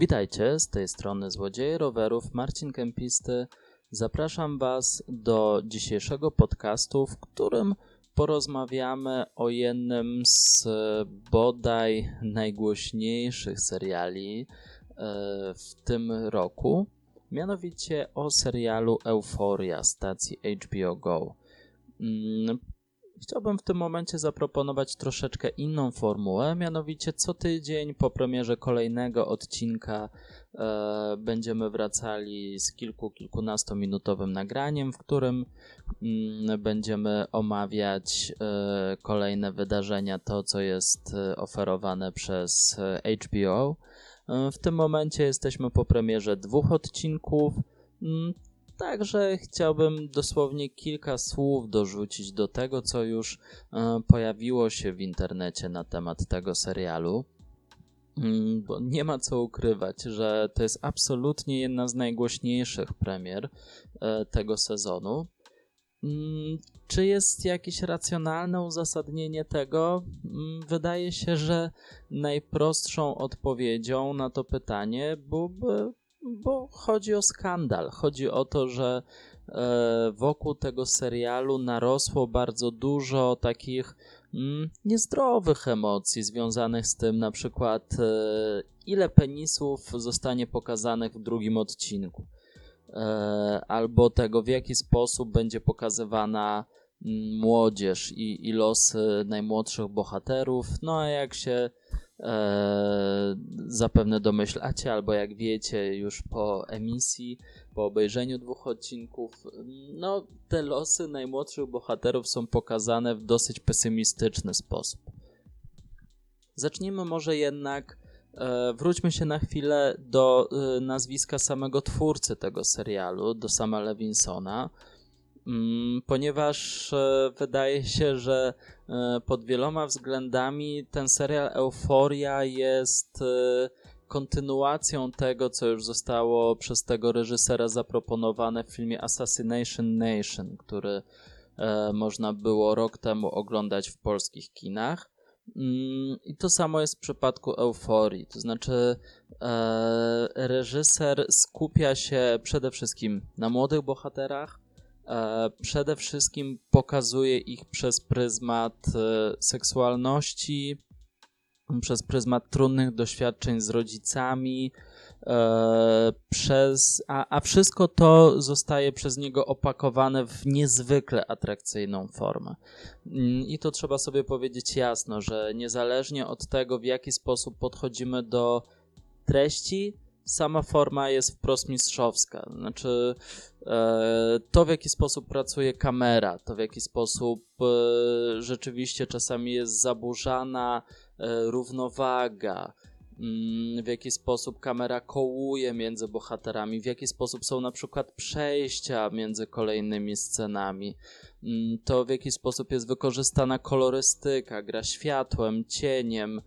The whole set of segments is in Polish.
Witajcie, z tej strony Złodzieje Rowerów, Marcin Kempisty. Zapraszam Was do dzisiejszego podcastu, w którym porozmawiamy o jednym z bodaj najgłośniejszych seriali e, w tym roku, mianowicie o serialu Euphoria stacji HBO Go. Mm, Chciałbym w tym momencie zaproponować troszeczkę inną formułę, mianowicie co tydzień po premierze kolejnego odcinka e, będziemy wracali z kilku, kilkunastominutowym nagraniem, w którym mm, będziemy omawiać e, kolejne wydarzenia, to co jest e, oferowane przez HBO. E, w tym momencie jesteśmy po premierze dwóch odcinków. Także chciałbym dosłownie kilka słów dorzucić do tego, co już e, pojawiło się w internecie na temat tego serialu. Mm, bo nie ma co ukrywać, że to jest absolutnie jedna z najgłośniejszych premier e, tego sezonu. Mm, czy jest jakieś racjonalne uzasadnienie tego? Mm, wydaje się, że najprostszą odpowiedzią na to pytanie byłby bo chodzi o skandal. Chodzi o to, że e, wokół tego serialu narosło bardzo dużo takich mm, niezdrowych emocji związanych z tym, na przykład e, ile penisów zostanie pokazanych w drugim odcinku, e, albo tego, w jaki sposób będzie pokazywana mm, młodzież i, i losy najmłodszych bohaterów. No a jak się e, zapewne domyślacie, albo jak wiecie, już po emisji, po obejrzeniu dwóch odcinków, no te losy najmłodszych bohaterów są pokazane w dosyć pesymistyczny sposób. Zacznijmy może jednak, e, wróćmy się na chwilę do e, nazwiska samego twórcy tego serialu, do Sama Levinsona. Mm, ponieważ e, wydaje się, że e, pod wieloma względami ten serial Euforia jest e, kontynuacją tego, co już zostało przez tego reżysera zaproponowane w filmie Assassination Nation, który można było rok temu oglądać w polskich kinach. Mm, I to samo jest w przypadku Euforii, to znaczy reżyser skupia się przede wszystkim na młodych bohaterach, przede wszystkim pokazuje ich przez pryzmat e, seksualności, przez pryzmat trudnych doświadczeń z rodzicami, e, przez, a, a wszystko to zostaje przez niego opakowane w niezwykle atrakcyjną formę. Mm, I to trzeba sobie powiedzieć jasno, że niezależnie od tego, w jaki sposób podchodzimy do treści, sama forma jest wprost mistrzowska. Znaczy, e, to w jaki sposób pracuje kamera, to w jaki sposób e, rzeczywiście czasami jest zaburzana e, równowaga, mm, w jaki sposób kamera kołuje między bohaterami, w jaki sposób są na przykład przejścia między kolejnymi scenami, mm, to w jaki sposób jest wykorzystana kolorystyka, gra światłem, cieniem,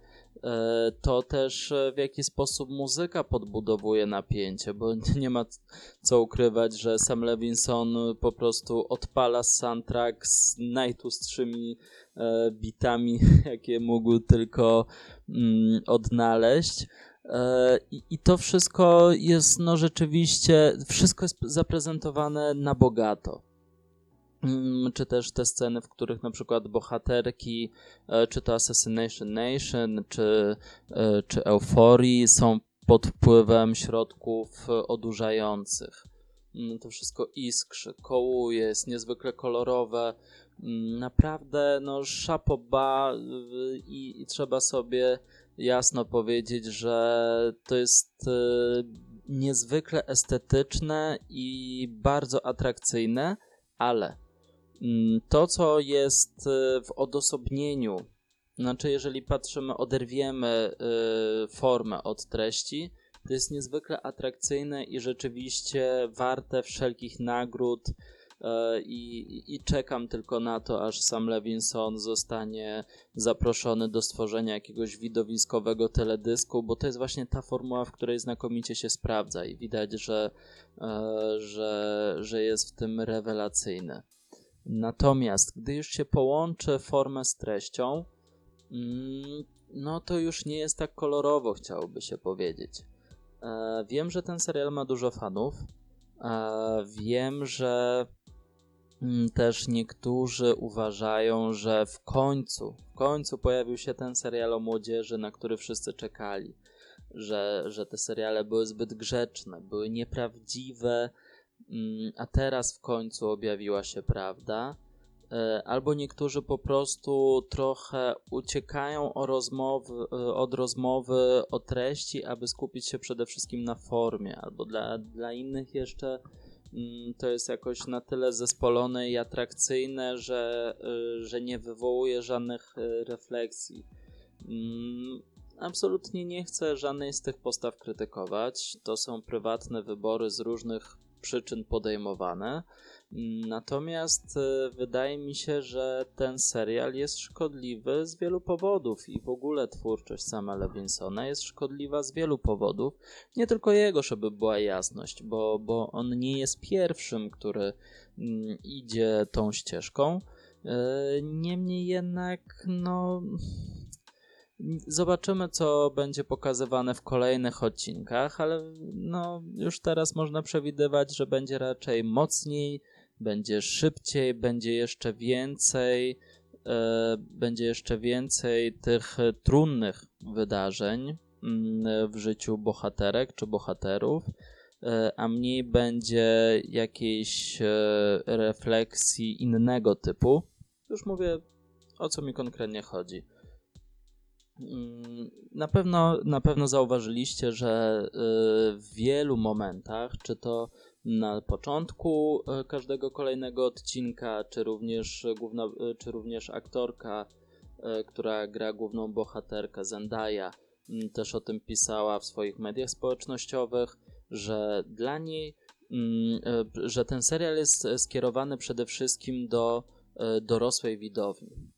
to też e, w jaki sposób muzyka podbudowuje napięcie, bo nie ma co ukrywać, że Sam Levinson po prostu odpala soundtrack z najtłustszymi e, bitami, jakie mógł tylko mm, odnaleźć. I to wszystko jest, no rzeczywiście, wszystko jest zaprezentowane na bogato. Mm, czy też te sceny, w których na przykład bohaterki, e, czy to Assassination Nation, czy, e, czy Euforii są pod wpływem środków odurzających. Mm, to wszystko iskrzy, kołuje, jest niezwykle kolorowe. Mm, naprawdę, no, szapoba i, i trzeba sobie jasno powiedzieć, że to jest e, niezwykle estetyczne i bardzo atrakcyjne, ale to, co jest y, w odosobnieniu, znaczy jeżeli patrzymy, oderwiemy y, formę od treści, to jest niezwykle atrakcyjne i rzeczywiście warte wszelkich nagród. Y, I, I, czekam tylko na to, aż sam Levinson zostanie zaproszony do stworzenia jakiegoś widowiskowego teledysku, bo to jest właśnie ta formuła, w której znakomicie się sprawdza i widać, że, że, że jest w tym rewelacyjny. Natomiast gdy już się połączy formę z treścią, mm, no to już nie jest tak kolorowo, chciałoby się powiedzieć. E, wiem, że ten serial ma dużo fanów. E, wiem, że mm, też niektórzy uważają, że w końcu, w końcu pojawił się ten serial o młodzieży, na który wszyscy czekali. Że, że te seriale były zbyt grzeczne, były nieprawdziwe, a teraz w końcu objawiła się prawda. E, albo niektórzy po prostu trochę uciekają rozmowy, e, od rozmowy o treści, aby skupić się przede wszystkim na formie, albo dla, dla innych jeszcze mm, to jest jakoś na tyle zespolone i atrakcyjne, że, e, że nie wywołuje żadnych refleksji. Absolutnie nie chcę żadnej z tych postaw krytykować. To są prywatne wybory z różnych przyczyn podejmowane. Natomiast e, wydaje mi się, że ten serial jest szkodliwy z wielu powodów i w ogóle twórczość sama Lewinsona jest szkodliwa z wielu powodów. Nie tylko jego, żeby była jasność, bo, bo on nie jest pierwszym, który mm, idzie tą ścieżką. E, niemniej jednak, no. Zobaczymy, co będzie pokazywane w kolejnych odcinkach, ale no, już teraz można przewidywać, że będzie raczej mocniej, będzie szybciej, będzie jeszcze więcej, e, będzie jeszcze więcej tych trudnych wydarzeń mm, w życiu bohaterek czy bohaterów, e, a mniej będzie jakiejś e, refleksji innego typu. Już mówię, o co mi konkretnie chodzi. Na pewno, na pewno zauważyliście, że w wielu momentach, czy to na początku e, każdego kolejnego odcinka, czy również, główna, e, czy również aktorka, która gra główną bohaterkę Zendaya, też o tym pisała w swoich mediach społecznościowych, że dla niej, że ten serial jest skierowany przede wszystkim do dorosłej widowni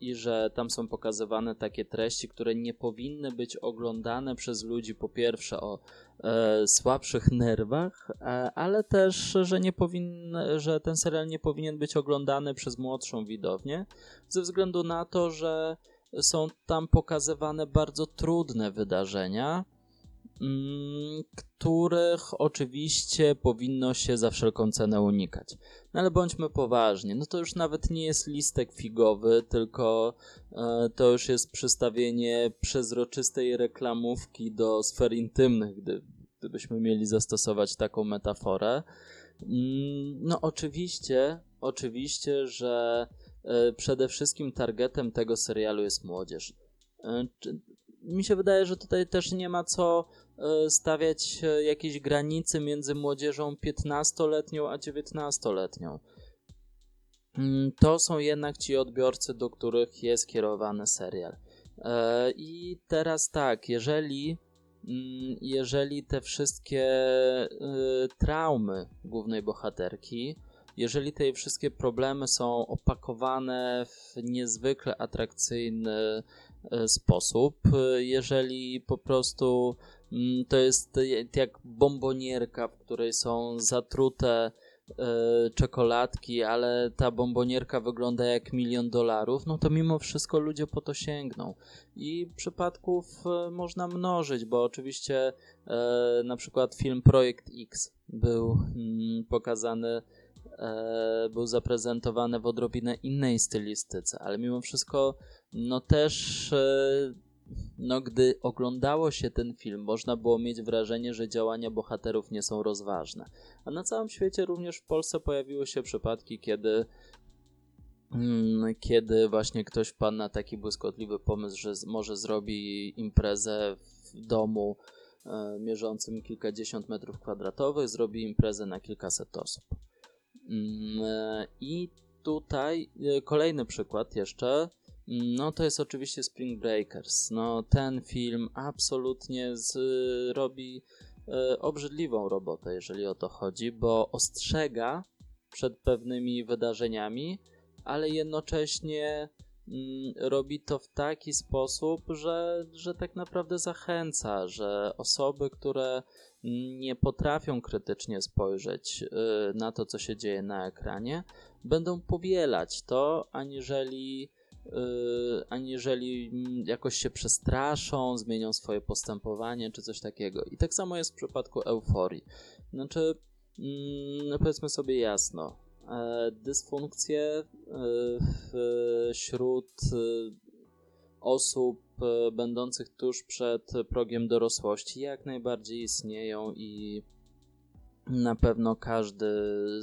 i że tam są pokazywane takie treści, które nie powinny być oglądane przez ludzi po pierwsze o e, słabszych nerwach, e, ale też, że, nie powin, że ten serial nie powinien być oglądany przez młodszą widownię, ze względu na to, że są tam pokazywane bardzo trudne wydarzenia, których oczywiście powinno się za wszelką cenę unikać. No ale bądźmy poważni, no to już nawet nie jest listek figowy, tylko e, to już jest przystawienie przezroczystej reklamówki do sfer intymnych, gdy, gdybyśmy mieli zastosować taką metaforę. Mm, no oczywiście, oczywiście, że e, przede wszystkim targetem tego serialu jest młodzież. E, mi się wydaje, że tutaj też nie ma co stawiać e, jakieś granice między młodzieżą 15-letnią a 19-letnią. Mm, to są jednak ci odbiorcy, do których jest kierowany serial. E, I teraz tak, jeżeli, mm, jeżeli te wszystkie traumy głównej bohaterki, jeżeli te wszystkie problemy są opakowane w niezwykle atrakcyjny sposób, jeżeli po prostu to jest jak bombonierka, w której są zatrute e, czekoladki, ale ta bombonierka wygląda jak milion dolarów, no to mimo wszystko ludzie po to sięgną. I przypadków e, można mnożyć, bo oczywiście e, na przykład film Projekt X był mm, pokazany, był zaprezentowany w odrobinę innej stylistyce, ale mimo wszystko no też no, gdy oglądało się ten film, można było mieć wrażenie, że działania bohaterów nie są rozważne. A na całym świecie, również w Polsce, pojawiły się przypadki, kiedy mm, kiedy właśnie ktoś wpadł na taki błyskotliwy pomysł, że może zrobi imprezę w domu e, mierzącym kilkadziesiąt metrów kwadratowych, zrobi imprezę na kilkaset osób. Mm, e, I tutaj e, kolejny przykład jeszcze no to jest oczywiście Spring Breakers. No ten film absolutnie z, robi e, obrzydliwą robotę, jeżeli o to chodzi, bo ostrzega przed pewnymi wydarzeniami, ale jednocześnie mm, robi to w taki sposób, że, że tak naprawdę zachęca, że osoby, które nie potrafią krytycznie spojrzeć y, na to, co się dzieje na ekranie, będą powielać to, aniżeli aniżeli mm, jakoś się przestraszą, zmienią swoje postępowanie czy coś takiego. I tak samo jest w przypadku euforii. Znaczy, mm, powiedzmy sobie jasno, e, dysfunkcje e, wśród osób będących tuż przed progiem dorosłości jak najbardziej istnieją i na pewno każdy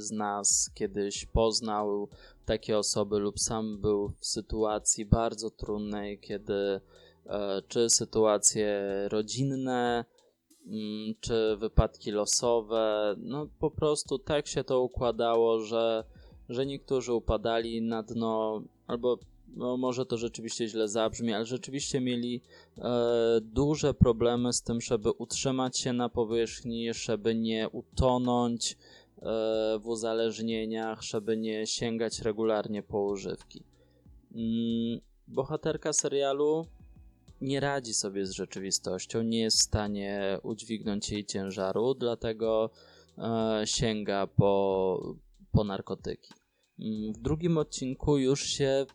z nas kiedyś poznał takie osoby lub sam był w sytuacji bardzo trudnej, kiedy e, czy sytuacje rodzinne, mm, czy wypadki losowe, no po prostu tak się to układało, że, że niektórzy upadali na dno albo no może to rzeczywiście źle zabrzmi, ale rzeczywiście mieli e, duże problemy z tym, żeby utrzymać się na powierzchni, żeby nie utonąć e, w uzależnieniach, żeby nie sięgać regularnie po używki. Mm, bohaterka serialu nie radzi sobie z rzeczywistością, nie jest w stanie udźwignąć jej ciężaru, dlatego e, sięga po, po narkotyki. Mm, w drugim odcinku już się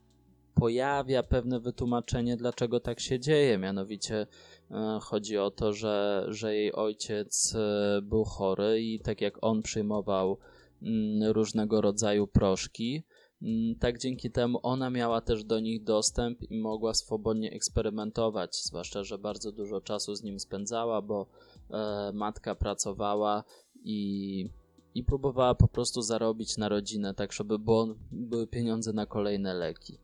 pojawia pewne wytłumaczenie, dlaczego tak się dzieje. Mianowicie e, chodzi o to, że, że jej ojciec e, był chory i tak jak on przyjmował mm, różnego rodzaju proszki, mm, tak dzięki temu ona miała też do nich dostęp i mogła swobodnie eksperymentować, zwłaszcza, że bardzo dużo czasu z nim spędzała, bo e, matka pracowała i, i próbowała po prostu zarobić na rodzinę, tak żeby było, były pieniądze na kolejne leki.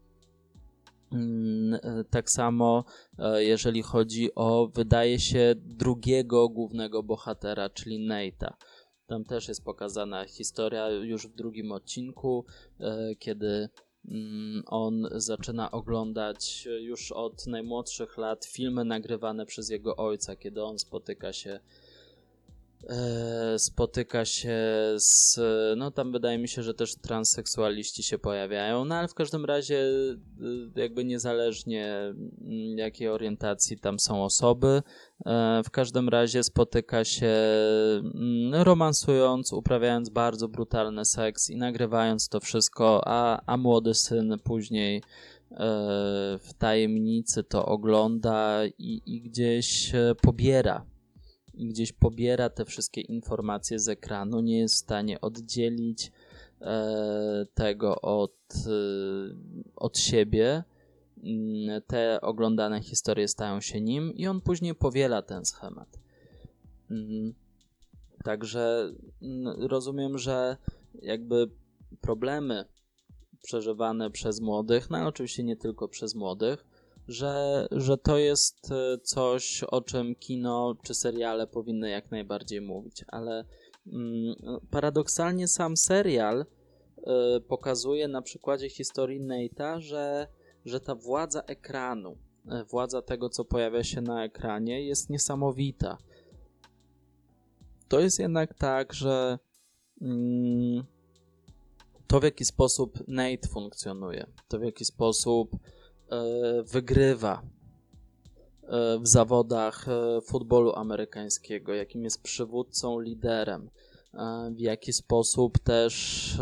Mm, e, tak samo e, jeżeli chodzi o, wydaje się, drugiego głównego bohatera, czyli Nate'a. Tam też jest pokazana historia już w drugim odcinku, e, kiedy mm, on zaczyna oglądać już od najmłodszych lat filmy nagrywane przez jego ojca, kiedy on spotyka się spotyka się z. No, tam wydaje mi się, że też transseksualiści się pojawiają, no ale w każdym razie, e, jakby niezależnie mm, jakiej orientacji tam są osoby, e, w każdym razie spotyka się mm, romansując, uprawiając bardzo brutalny seks i nagrywając to wszystko, a, a młody syn później w tajemnicy to ogląda i, i gdzieś pobiera i gdzieś pobiera te wszystkie informacje z ekranu, nie jest w stanie oddzielić e, tego od, e, od siebie. Mm, te oglądane historie stają się nim i on później powiela ten schemat. Mm, także mm, rozumiem, że jakby problemy przeżywane przez młodych, no oczywiście nie tylko przez młodych, że, że to jest e, coś, o czym kino czy seriale powinny jak najbardziej mówić, ale mm, paradoksalnie sam serial y, pokazuje na przykładzie historii Nate'a, że, że ta władza ekranu, e, władza tego, co pojawia się na ekranie, jest niesamowita. To jest jednak tak, że mm, to w jaki sposób Nate funkcjonuje, to w jaki sposób wygrywa e, w zawodach e, futbolu amerykańskiego, jakim jest przywódcą, liderem, w jaki sposób też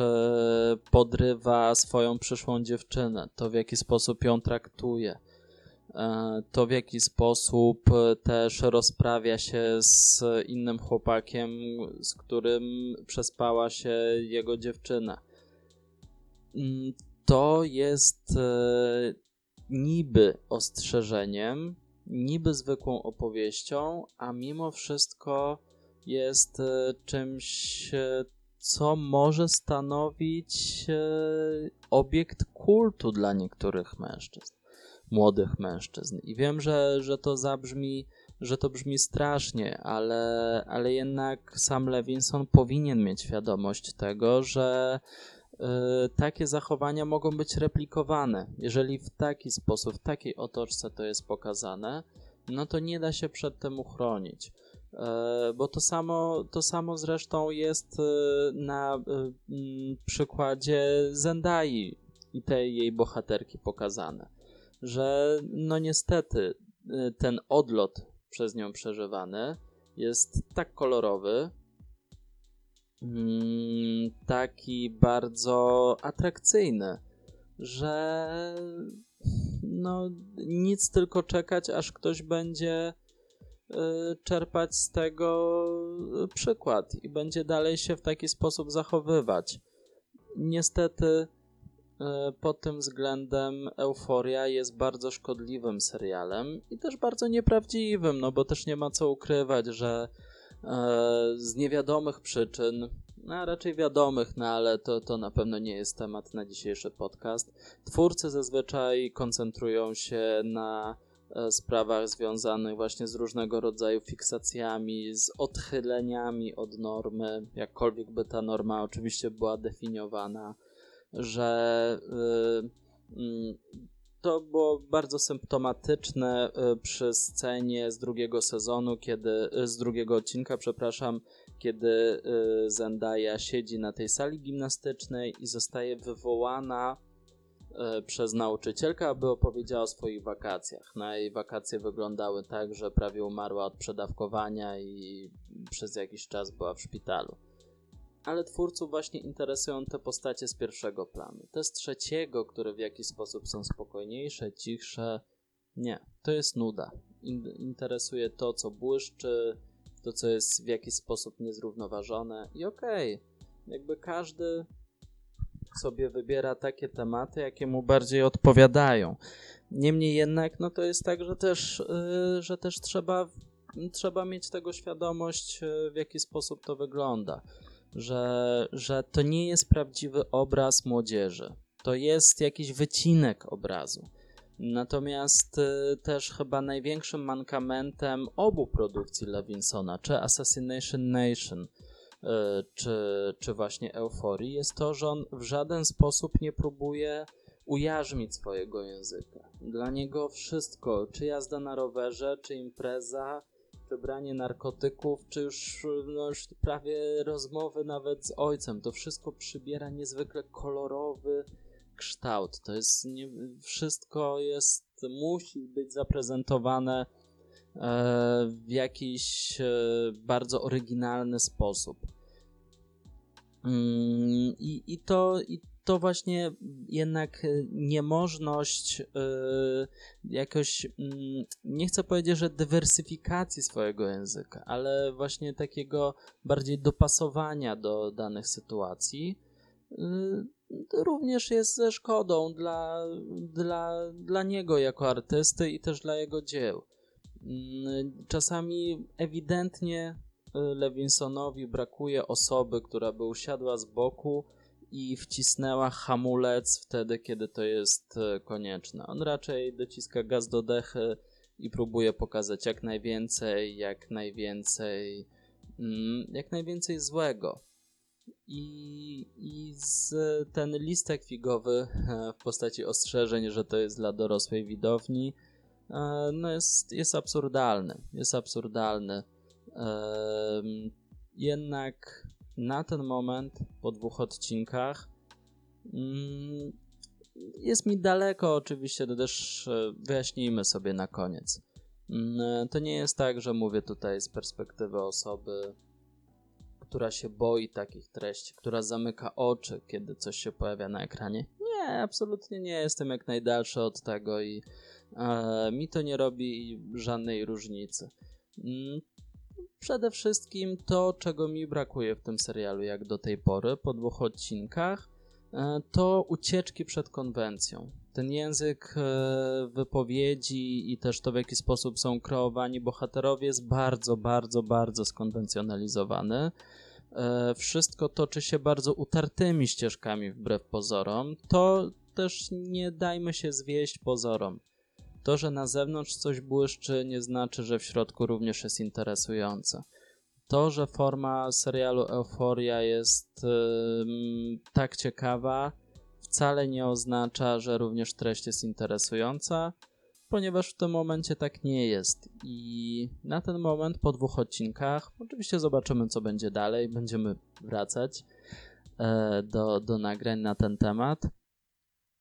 podrywa swoją przyszłą dziewczynę, to w jaki sposób ją traktuje, to w jaki sposób też rozprawia się z innym chłopakiem, z którym przespała się jego dziewczyna. Mm, to jest niby ostrzeżeniem, niby zwykłą opowieścią, a mimo wszystko jest e, czymś, e, co może stanowić e, obiekt kultu dla niektórych mężczyzn, młodych mężczyzn. I wiem, że, że to zabrzmi, że to brzmi strasznie, ale, ale jednak sam Levinson powinien mieć świadomość tego, że takie zachowania mogą być replikowane. Jeżeli w taki sposób, w takiej otoczce to jest pokazane, no to nie da się przed tym uchronić. E, bo to samo, to samo zresztą jest e, na przykładzie Zendai i tej jej bohaterki pokazane. Że no niestety ten odlot przez nią przeżywany jest tak kolorowy, Mm, taki bardzo atrakcyjny, że no nic tylko czekać, aż ktoś będzie y, czerpać z tego przykład i będzie dalej się w taki sposób zachowywać. Niestety y, pod tym względem Euforia jest bardzo szkodliwym serialem i też bardzo nieprawdziwym, no bo też nie ma co ukrywać, że z niewiadomych przyczyn no, raczej wiadomych, no ale to, to na pewno nie jest temat na dzisiejszy podcast. Twórcy zazwyczaj koncentrują się na e, sprawach związanych właśnie z różnego rodzaju fiksacjami, z odchyleniami od normy, jakkolwiek by ta norma oczywiście była definiowana, że yy, to było bardzo symptomatyczne przy scenie z drugiego sezonu, kiedy z drugiego odcinka, przepraszam, kiedy y, Zendaya siedzi na tej sali gimnastycznej i zostaje wywołana przez nauczycielkę, aby opowiedziała o swoich wakacjach. Na jej wakacje wyglądały tak, że prawie umarła od przedawkowania i przez jakiś czas była w szpitalu. Ale twórców właśnie interesują te postacie z pierwszego planu. Te z trzeciego, które w jakiś sposób są spokojniejsze, cichsze. Nie, to jest nuda. interesuje to, co błyszczy, to, co jest w jakiś sposób niezrównoważone i okej, okay, jakby każdy sobie wybiera takie tematy, jakie mu bardziej odpowiadają. Niemniej jednak, no to jest tak, że też, yy, że też trzeba, trzeba mieć tego świadomość, yy, w jaki sposób to wygląda. Że, że to nie jest prawdziwy obraz młodzieży. To jest jakiś wycinek obrazu. Natomiast y, też chyba największym mankamentem obu produkcji Levinsona, czy Assassination Nation, y, czy, czy właśnie Euforii, jest to, że on w żaden sposób nie próbuje ujarzmić swojego języka. Dla niego wszystko, czy jazda na rowerze, czy impreza, czy branie narkotyków, czy już, no już prawie rozmowy nawet z ojcem, to wszystko przybiera niezwykle kolorowy, kształt. To jest nie, wszystko jest, musi być zaprezentowane e, w jakiś e, bardzo oryginalny sposób. Mm, I, i, to, I to właśnie jednak niemożność yy, jakoś, yy, nie chcę powiedzieć, że dywersyfikacji swojego języka, ale właśnie takiego bardziej dopasowania do danych sytuacji yy, również jest ze szkodą dla, dla, dla niego jako artysty i też dla jego dzieł. Mm, czasami ewidentnie y, Levinsonowi brakuje osoby, która by usiadła z boku i wcisnęła hamulec wtedy, kiedy to jest y, konieczne. On raczej dociska gaz do dechy i próbuje pokazać jak najwięcej, jak najwięcej, mm, jak najwięcej złego. I, i z, ten listek figowy e, w postaci ostrzeżeń, że to jest dla dorosłej widowni, e, no jest, jest absurdalny. Jest absurdalny. Jednak na ten moment, po dwóch odcinkach, mm, jest mi daleko, oczywiście, to też e, wyjaśnijmy sobie na koniec. Mm, to nie jest tak, że mówię tutaj z perspektywy osoby która się boi takich treści, która zamyka oczy, kiedy coś się pojawia na ekranie. Nie, absolutnie nie jestem jak najdalszy od tego i e, mi to nie robi żadnej różnicy. Przede wszystkim to, czego mi brakuje w tym serialu, jak do tej pory, po dwóch odcinkach, e, to ucieczki przed konwencją. Ten język e, wypowiedzi i też to, w jaki sposób są kreowani bohaterowie, jest bardzo, bardzo, bardzo skonwencjonalizowany. E, wszystko toczy się bardzo utartymi ścieżkami wbrew pozorom, to też nie dajmy się zwieść pozorom. To, że na zewnątrz coś błyszczy, nie znaczy, że w środku również jest interesujące. To, że forma serialu Euforia jest yy, tak ciekawa, wcale nie oznacza, że również treść jest interesująca ponieważ w tym momencie tak nie jest. I na ten moment, po dwóch odcinkach, oczywiście zobaczymy, co będzie dalej. Będziemy wracać e, do, do nagrań na ten temat.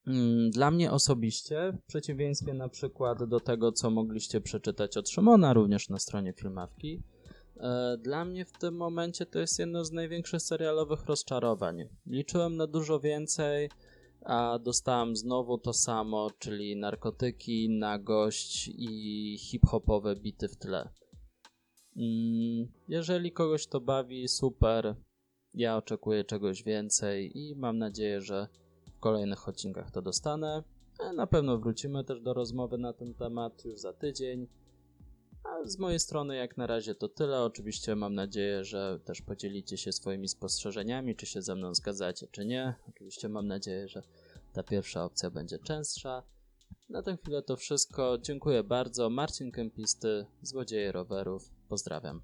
Mm, dla mnie osobiście, w przeciwieństwie na przykład do tego, co mogliście przeczytać od Szymona, również na stronie filmawki, e, dla mnie w tym momencie to jest jedno z największych serialowych rozczarowań. Liczyłem na dużo więcej a dostałem znowu to samo, czyli narkotyki, nagość i hip-hopowe bity w tle. Mm, jeżeli kogoś to bawi, super. Ja oczekuję czegoś więcej i mam nadzieję, że w kolejnych odcinkach to dostanę. E, Na pewno wrócimy też do rozmowy na ten temat już za tydzień. A z mojej strony jak na razie to tyle. Oczywiście mam nadzieję, że też podzielicie się swoimi spostrzeżeniami, czy się ze mną zgadzacie, czy nie. Oczywiście mam nadzieję, że ta pierwsza opcja będzie częstsza. Na tę chwilę to wszystko. Dziękuję bardzo. Marcin Kępisty, Złodzieje Rowerów. Pozdrawiam.